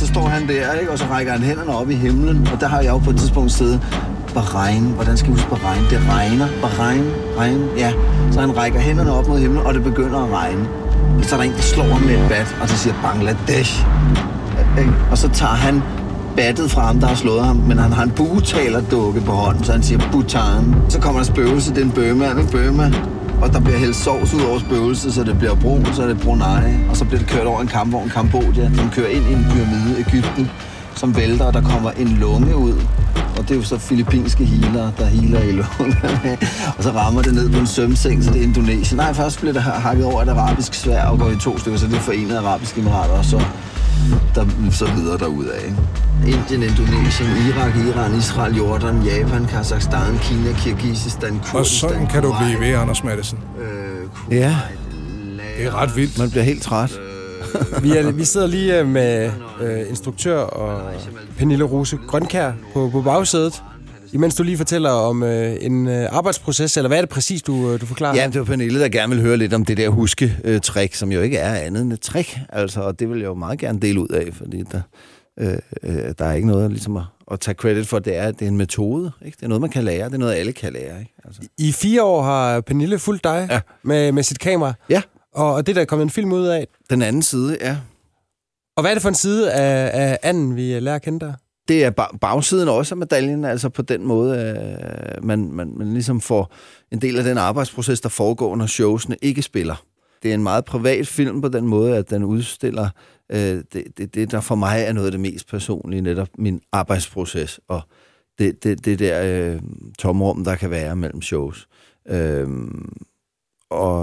så står han der, ikke? og så rækker han hænderne op i himlen, og der har jeg jo på et tidspunkt siddet, Bahrein, hvordan skal vi huske Bahrein? Det regner, Bahrein, regn, ja. Så han rækker hænderne op mod himlen, og det begynder at regne. Og så er der en, der slår ham med et bat, og så siger Bangladesh. Øh, øh, og så tager han battet fra ham, der har slået ham, men han har en bugetalerdukke på hånden, så han siger Bhutan. Så kommer der spøgelse, det er en bømme, ikke? Og der bliver hældt sovs ud over spøgelset, så det bliver brun, så er det Brunei. Og så bliver det kørt over en kampvogn, Kambodja, som kører ind i en pyramide, Ægypten, som vælter, og der kommer en lunge ud. Og det er jo så filippinske healer, der healer i lungerne. og så rammer det ned på en sømseng, så det er Indonesien. Nej, først bliver det hakket over et arabisk svær og går i to stykker, så det er forenede arabiske emirater, og så der, så videre derudad. Indien, Indonesien, Irak, Iran, Israel, Jordan, Japan, Kazakhstan, Kina, Kirgisistan, Kurdistan, Og sådan kan du blive ved, Anders Madsen. Øh, Ja. Det er ret vildt. Man bliver helt træt. Vi, er, vi sidder lige øh, med øh, instruktør og Pernille Rose Grønkær på, på bagsædet. Imens du lige fortæller om øh, en øh, arbejdsproces, eller hvad er det præcis, du, øh, du forklarer? Ja, det var Pernille, der gerne vil høre lidt om det der huske-trick, som jo ikke er andet end et trick. Altså, og det vil jeg jo meget gerne dele ud af, fordi der, øh, øh, der er ikke noget ligesom at, at tage credit for, det er, det er en metode. Ikke? Det er noget, man kan lære. Det er noget, alle kan lære. Ikke? Altså. I fire år har Pernille fulgt dig Ja. med, med sit kamera, Ja, og, og det der er kommet en film ud af. den anden side, ja. Og hvad er det for en side af, af anden, vi øh, lærer at kende dig? Det er bagsiden også af medaljen, altså på den måde, øh, man, man, man ligesom får en del af den arbejdsproces, der foregår, når showsene ikke spiller. Det er en meget privat film på den måde, at den udstiller øh, det, det, det, der for mig er noget af det mest personlige, netop min arbejdsproces, og det, det, det der øh, tomrum, der kan være mellem shows. Øhm, øh, og,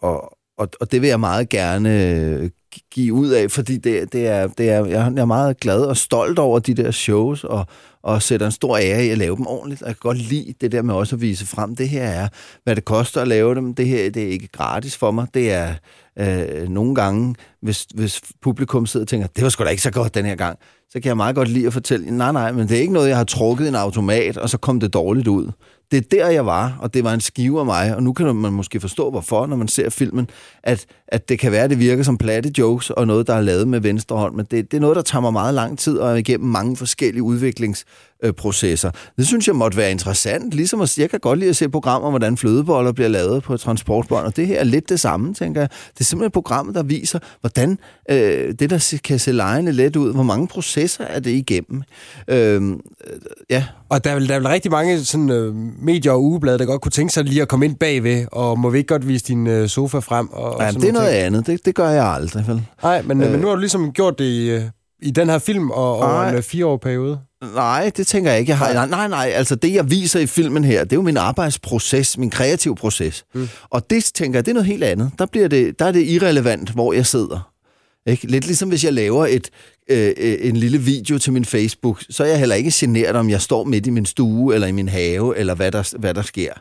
og, og, og det vil jeg meget gerne øh, give ud af, fordi det, det er, det er, jeg er meget glad og stolt over de der shows, og, og sætter en stor ære i at lave dem ordentligt. Og jeg kan godt lide det der med også at vise frem, det her er, hvad det koster at lave dem. Det her det er ikke gratis for mig. Det er øh, nogle gange, hvis, hvis publikum sidder og tænker, det var sgu da ikke så godt den her gang, så kan jeg meget godt lide at fortælle, nej, nej, men det er ikke noget, jeg har trukket i en automat, og så kom det dårligt ud. Det er der, jeg var, og det var en skive af mig, og nu kan man måske forstå, hvorfor, når man ser filmen, at, at det kan være, at det virker som platte jokes, og noget, der er lavet med venstre hånd, men det, det er noget, der tager mig meget lang tid, og er igennem mange forskellige udviklings udviklingsprocesser. Det synes jeg måtte være interessant, ligesom at, jeg kan godt lide at se programmer, hvordan flødeboller bliver lavet på et transportbånd, og det her er lidt det samme, tænker jeg. Det er simpelthen et program, der viser, hvordan øh, det, der kan se lejende let ud, hvor mange processer er det igennem. Øh, ja, Og der er vel, der er vel rigtig mange sådan, øh, medier og ugeblade, der godt kunne tænke sig lige at komme ind bagved, og må vi ikke godt vise din øh, sofa frem? Og, og ja sådan det er noget ting? andet. Det, det gør jeg aldrig, vel? Nej, men, øh, Øh. men nu har du ligesom gjort det i, øh, i den her film og over en øh, fire år periode. Nej, det tænker jeg ikke. Jeg har, nej, nej, nej. Altså, det, jeg viser i filmen her, det er jo min arbejdsproces, min kreative proces. Mm. Og det, tænker jeg, det er noget helt andet. Der, bliver det, der er det irrelevant, hvor jeg sidder. Ikke? Lidt ligesom hvis jeg laver et, øh, øh, en lille video til min Facebook, så er jeg heller ikke generet, om jeg står midt i min stue, eller i min have, eller hvad der, hvad der sker.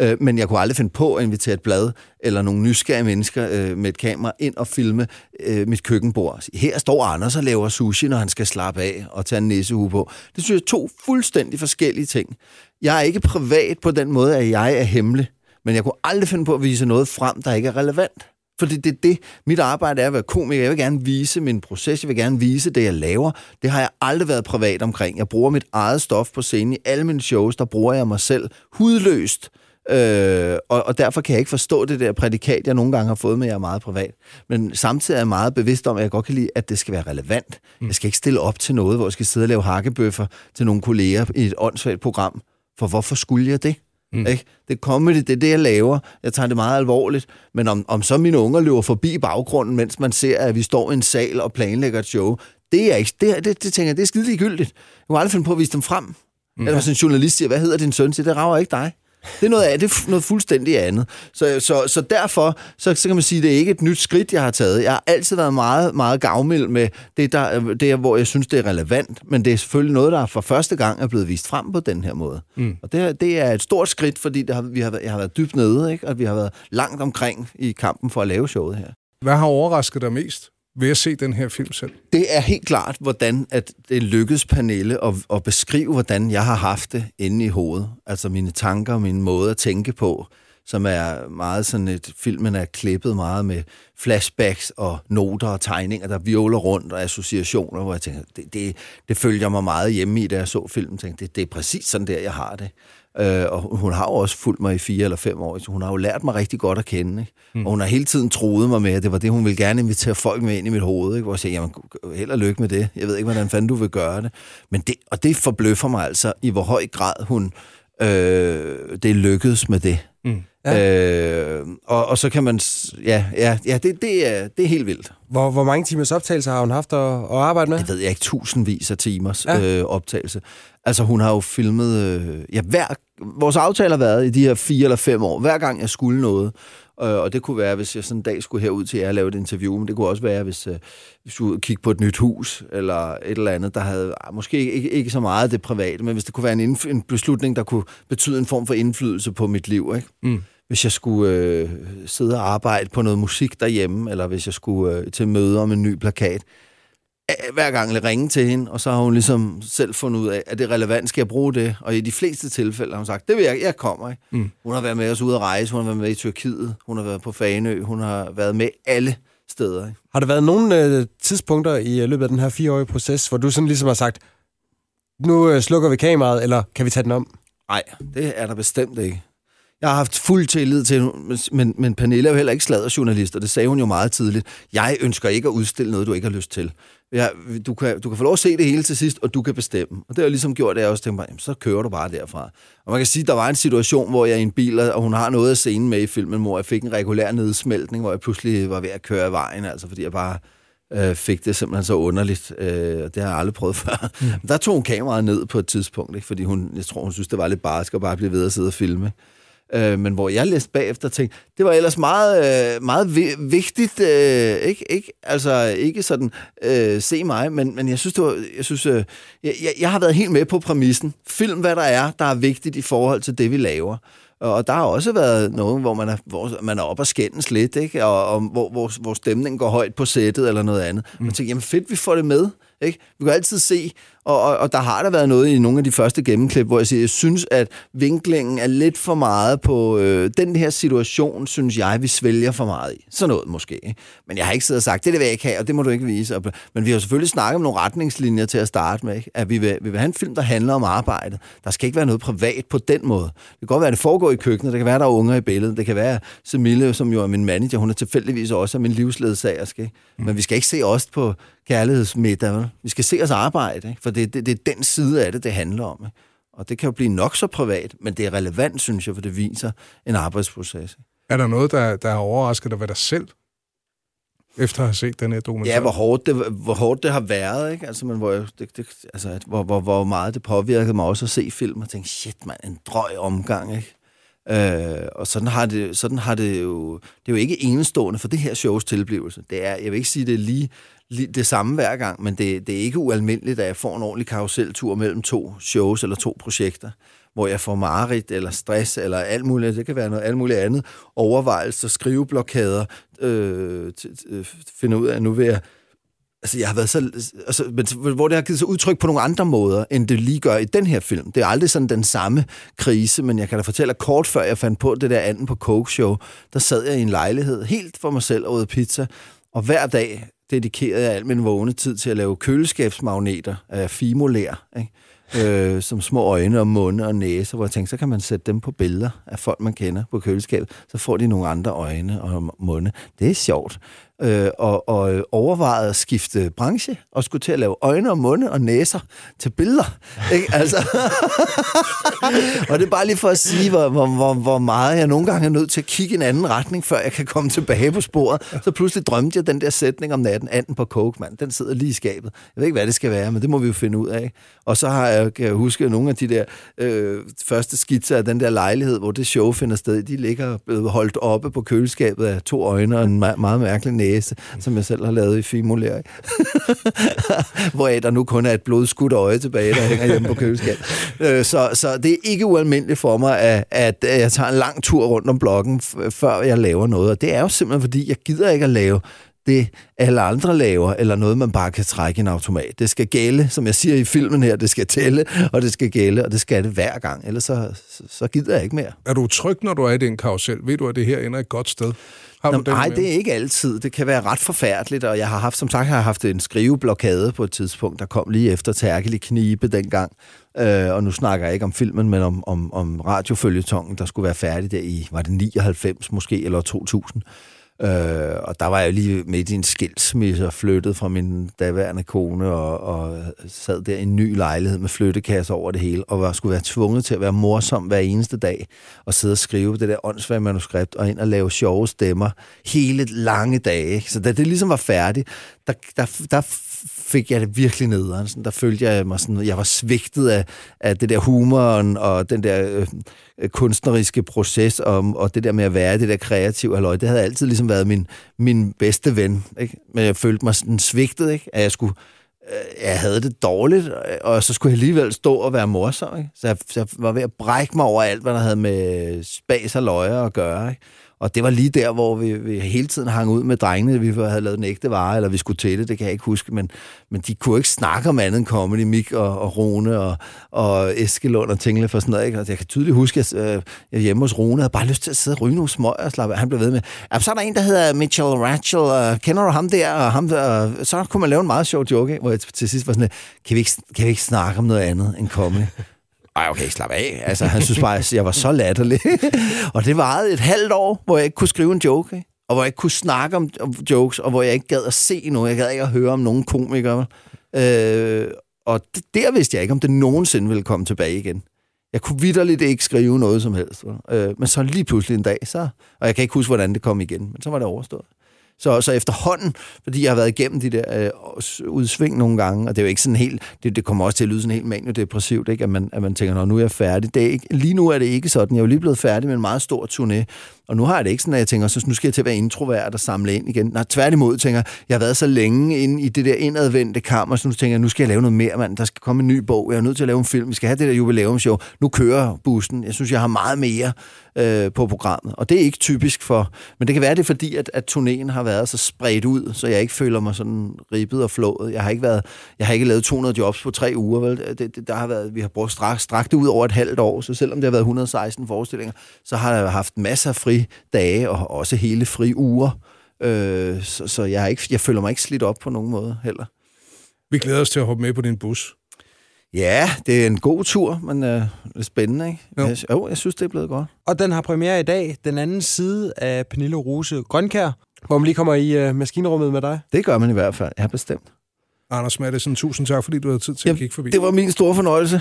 Øh, men jeg kunne aldrig finde på at invitere et blad, eller nogle nysgerrige mennesker øh, med et kamera ind og filme øh, mit køkkenbord. Her står Anders og laver sushi, når han skal slappe af og tage en næsehue på. Det synes jeg er to fuldstændig forskellige ting. Jeg er ikke privat på den måde, at jeg er hemmelig, men jeg kunne aldrig finde på at vise noget frem, der ikke er relevant. Fordi det er det, mit arbejde er at være komiker. Jeg vil gerne vise min proces, jeg vil gerne vise det, jeg laver. Det har jeg aldrig været privat omkring. Jeg bruger mit eget stof på scenen. I alle mine shows, der bruger jeg mig selv hudløst. Øh, og, og derfor kan jeg ikke forstå det der prædikat, jeg nogle gange har fået med, at jeg er meget privat. Men samtidig er jeg meget bevidst om, at jeg godt kan lide, at det skal være relevant. Jeg skal ikke stille op til noget, hvor jeg skal sidde og lave hakkebøffer til nogle kolleger i et åndssvagt program. For hvorfor skulle jeg det? Mm. Ikke? Det er comedy, det er det, jeg laver. Jeg tager det meget alvorligt. Men om, om så mine unger løber forbi baggrunden, mens man ser, at vi står i en sal og planlægger et show, det er ikke, det, det, det tænker jeg, det er skide ligegyldigt. Jeg kunne aldrig finde på at vise dem frem. Mm. Eller hvis en journalist siger, hvad hedder din søn til? Det rager ikke dig. Det er noget, af, det er noget fuldstændig andet. Så, så, så derfor så, så kan man sige, at det er ikke et nyt skridt, jeg har taget. Jeg har altid været meget, meget gavmild med det, der, det, hvor jeg synes, det er relevant. Men det er selvfølgelig noget, der for første gang er blevet vist frem på den her måde. Mm. Og det, er- det er et stort skridt, fordi det har, vi har, jeg har været dybt nede, ikke? og vi har været langt omkring i kampen for at lave showet her. Hvad har overrasket dig mest ved at se den her film selv? Det er helt klart, hvordan at det lykkedes Pernille at, at beskrive, hvordan jeg har haft det inde i hovedet. Altså mine tanker og min måde at tænke på, som er meget sådan et, filmen er klippet meget med flashbacks og noter og tegninger, der violer rundt og associationer, hvor jeg tænker, det, det, det følger mig meget hjemme i, da jeg så filmen. Tænkte, det, det er præcis sådan der, jeg har det. Øh, og hun har jo også fulgt mig i fire eller fem år, så hun har jo lært mig rigtig godt at kende. Ikke? Mm. Og hun har hele tiden troet mig med, at det var det, hun ville gerne invitere folk med ind i mit hoved. Ikke? Hvor jeg siger, jamen, held og lykke med det. Jeg ved ikke, hvordan fanden du vil gøre det. Men det, og det forbløffer mig altså, i hvor høj grad hun øh, det lykkedes med det. Mm. Ja. Øh, og, og så kan man... Ja, ja, ja det, det, er, det er helt vildt. Hvor, hvor mange timers optagelse har hun haft at, at arbejde med? Det ved jeg ikke. Tusindvis af timers ja. øh, optagelse. Altså, hun har jo filmet... Øh, ja, hver, vores aftale har været i de her fire eller fem år. Hver gang jeg skulle noget. Øh, og det kunne være, hvis jeg sådan en dag skulle herud til jer og lave et interview, men det kunne også være, hvis, øh, hvis du kigge på et nyt hus, eller et eller andet, der havde ah, måske ikke, ikke så meget det private, men hvis det kunne være en, en beslutning, der kunne betyde en form for indflydelse på mit liv, ikke? Mm hvis jeg skulle øh, sidde og arbejde på noget musik derhjemme, eller hvis jeg skulle øh, til møder om en ny plakat, hver gang ringe til hende, og så har hun ligesom selv fundet ud af, at det er relevant, skal jeg bruge det? Og i de fleste tilfælde har hun sagt, det vil jeg, jeg kommer. Ikke? Mm. Hun har været med os ude at rejse, hun har været med i Tyrkiet, hun har været på Faneø, hun har været med alle steder. Ikke? Har der været nogle øh, tidspunkter i øh, løbet af den her fireårige proces, hvor du sådan ligesom har sagt, nu øh, slukker vi kameraet, eller kan vi tage den om? Nej, det er der bestemt ikke. Jeg har haft fuld tillid til men, men Pernille er jo heller ikke sladderjournalist, og det sagde hun jo meget tidligt. Jeg ønsker ikke at udstille noget, du ikke har lyst til. Ja, du, kan, du kan få lov at se det hele til sidst, og du kan bestemme. Og det har ligesom gjort, at jeg også tænkte mig, så kører du bare derfra. Og man kan sige, at der var en situation, hvor jeg i en bil, og hun har noget af scenen med i filmen, hvor jeg fik en regulær nedsmeltning, hvor jeg pludselig var ved at køre vejen, altså fordi jeg bare øh, fik det simpelthen så underligt. Øh, det har jeg aldrig prøvet før. Mm. Der tog hun kameraet ned på et tidspunkt, ikke? fordi hun, jeg tror, hun synes, det var lidt barsk at bare blive ved at sidde og filme. Øh, men hvor jeg læste bagefter og tænkte, det var ellers meget, øh, meget vigtigt, øh, ikke, ikke, altså ikke sådan, øh, se mig, men, men jeg synes, det var, jeg, synes øh, jeg, jeg har været helt med på præmissen. Film, hvad der er, der er vigtigt i forhold til det, vi laver. Og der har også været noget, hvor man er, hvor man er oppe og skændes lidt, ikke? Og, og hvor, hvor, hvor stemningen går højt på sættet eller noget andet. Mm. Man tænker, jamen fedt, vi får det med. Ikke? Vi kan altid se, og, og, og der har der været noget i nogle af de første gennemklip, hvor jeg siger, jeg synes, at vinklingen er lidt for meget på øh, den her situation, synes jeg, vi svælger for meget i. Sådan noget måske. Ikke? Men jeg har ikke siddet og sagt, det, det vil jeg ikke have, og det må du ikke vise. Men vi har selvfølgelig snakket om nogle retningslinjer til at starte med. Ikke? At vi vil, vi vil have en film, der handler om arbejde. Der skal ikke være noget privat på den måde. Det kan godt være, at det foregår i køkkenet. Det kan være, at der er unger i billedet. Det kan være, Semille, som jo er min manager, hun er tilfældigvis også min livsledsager. Mm. Men vi skal ikke se os på kærlighedsmiddag. Vi skal se os arbejde, ikke? for det, det, det er den side af det, det handler om. Ikke? Og det kan jo blive nok så privat, men det er relevant, synes jeg, for det viser en arbejdsproces. Er der noget, der, der har overrasket dig ved dig selv, efter at have set den her dokumentar? Ja, hvor hårdt det, hvor hårdt det har været, ikke? Altså, men hvor, jeg, det, det, altså, hvor, hvor, hvor meget det påvirkede mig også at se film og tænke, shit, man, en drøg omgang, ikke? Øh, og sådan har, det, sådan har det jo... Det er jo ikke enestående for det her shows tilblivelse. Det er, jeg vil ikke sige, det er lige det samme hver gang, men det, det er ikke ualmindeligt, at jeg får en ordentlig karuseltur mellem to shows eller to projekter, hvor jeg får mareridt eller stress eller alt muligt, det kan være noget alt muligt andet, overvejelser, skriveblokader, øh, øh finde ud af, nu vil jeg Altså, jeg har været så... Altså, men, hvor det har givet sig udtryk på nogle andre måder, end det lige gør i den her film. Det er aldrig sådan den samme krise, men jeg kan da fortælle, at kort før jeg fandt på det der anden på Coke Show, der sad jeg i en lejlighed helt for mig selv og åd pizza, og hver dag dedikerede jeg al min vågne tid til at lave køleskabsmagneter af fimolær, ikke? Øh, som små øjne og munde og næse, hvor jeg tænkte, så kan man sætte dem på billeder af folk, man kender på køleskabet, så får de nogle andre øjne og munde. Det er sjovt øh, og, og overvejede at skifte branche og skulle til at lave øjne og munde og næser til billeder. Ikke? Altså. og det er bare lige for at sige, hvor, hvor, hvor, hvor meget jeg nogle gange er nødt til at kigge i en anden retning, før jeg kan komme tilbage på sporet. Så pludselig drømte jeg den der sætning om natten, anden på coke, mand. Den sidder lige i skabet. Jeg ved ikke, hvad det skal være, men det må vi jo finde ud af. Og så har jeg, kan jeg huske, nogle af de der øh, første skitser af den der lejlighed, hvor det show finder sted, de ligger blevet holdt oppe på køleskabet af to øjne og en meget, meget mærkelig næse, som jeg selv har lavet i Fimulær. Hvor der nu kun er et blodskudt øje tilbage, der hænger hjemme på køleskabet. Øh, så, så det er ikke ualmindeligt for mig, at, at jeg tager en lang tur rundt om blokken, før jeg laver noget. Og det er jo simpelthen, fordi jeg gider ikke at lave det, alle andre laver, eller noget, man bare kan trække i en automat. Det skal gælde, som jeg siger i filmen her, det skal tælle, og det skal gælde, og det skal det hver gang, ellers så, så, så gider jeg ikke mere. Er du tryg, når du er i den karusel? Ved du, at det her ender et godt sted? Nå, nej, det er ikke altid. Det kan være ret forfærdeligt, og jeg har haft, som sagt, har jeg haft en skriveblokade på et tidspunkt, der kom lige efter Tærkelig Knibe dengang. Øh, og nu snakker jeg ikke om filmen, men om, om, om radiofølgetongen, der skulle være færdig der i, var det 99 måske, eller 2000. Øh, og der var jeg lige midt i en skilsmisse og flyttet fra min daværende kone og, og sad der i en ny lejlighed med flyttekasse over det hele, og var, skulle være tvunget til at være morsom hver eneste dag og sidde og skrive det der åndssvage manuskript og ind og lave sjove stemmer hele lange dage. Så da det ligesom var færdigt, der, der, der fik jeg det virkelig nederen. Sådan, der følte jeg mig sådan, jeg var svigtet af, af det der humoren og den der øh, kunstneriske proces og, og det der med at være det der kreative halløj. Det havde altid ligesom været min, min bedste ven. Ikke? Men jeg følte mig sådan svigtet, ikke? at jeg skulle øh, jeg havde det dårligt, og så skulle jeg alligevel stå og være morsom. Ikke? Så, jeg, så jeg var ved at brække mig over alt, hvad der havde med spas og løjer at gøre. Ikke? Og det var lige der, hvor vi, vi hele tiden hang ud med drengene. Vi havde lavet en ægte vare, eller vi skulle til det, det kan jeg ikke huske. Men, men de kunne ikke snakke om andet end comedy. Mik og, og Rune og, og Eskelund og Tingle for sådan noget. Ikke? Og jeg kan tydeligt huske, at øh, jeg hjemme hos Rune havde bare lyst til at sidde og ryge nogle smøg og slappe af. Han blev ved med, ja, så er der en, der hedder Mitchell Ratchell, og kender du ham der? Og ham der? Og så kunne man lave en meget sjov joke, ikke? hvor jeg til sidst var sådan, kan vi, ikke, kan vi ikke snakke om noget andet end comedy? Ej, okay, slap af. Altså, han synes bare, at jeg var så latterlig. og det varede et halvt år, hvor jeg ikke kunne skrive en joke, ikke? og hvor jeg ikke kunne snakke om, jokes, og hvor jeg ikke gad at se nogen. Jeg gad ikke at høre om nogen komikere. Øh, og det, der vidste jeg ikke, om det nogensinde ville komme tilbage igen. Jeg kunne vidderligt ikke skrive noget som helst. Øh, men så lige pludselig en dag, så, og jeg kan ikke huske, hvordan det kom igen, men så var det overstået. Så, så efterhånden, fordi jeg har været igennem de der øh, udsving nogle gange, og det er jo ikke sådan helt, det, det kommer også til at lyde sådan helt maniodepressivt, ikke? At, man, at man tænker, nu er jeg færdig. Det er ikke, lige nu er det ikke sådan. Jeg er jo lige blevet færdig med en meget stor turné, og nu har jeg det ikke sådan, at jeg tænker, så nu skal jeg til at være introvert og samle ind igen. Nej, tværtimod tænker jeg, jeg har været så længe inde i det der indadvendte kammer, så nu tænker jeg, nu skal jeg lave noget mere, mand. Der skal komme en ny bog. Jeg er nødt til at lave en film. Vi skal have det der jubilæumshow. Nu kører bussen. Jeg synes, jeg har meget mere øh, på programmet. Og det er ikke typisk for... Men det kan være, det er fordi, at, at turnéen har været så spredt ud, så jeg ikke føler mig sådan ribbet og flået. Jeg har ikke, været, jeg har ikke lavet 200 jobs på tre uger. Vel? Det, det, der har været, vi har brugt straks, strakt det ud over et halvt år, så selvom det har været 116 forestillinger, så har jeg haft masser af fri dage og også hele fri uger. Øh, så så jeg, har ikke, jeg føler mig ikke slidt op på nogen måde heller. Vi glæder os til at hoppe med på din bus. Ja, det er en god tur, men øh, det er spændende, ikke? Jo. Jeg, jo, jeg synes, det er blevet godt. Og den har premiere i dag, den anden side af Pernille Rose Grønkær, hvor man lige kommer i uh, maskinrummet med dig. Det gør man i hvert fald. Jeg har bestemt. Anders Madsen, tusind tak, fordi du havde tid til at Jamen, kigge forbi. Det var min store fornøjelse.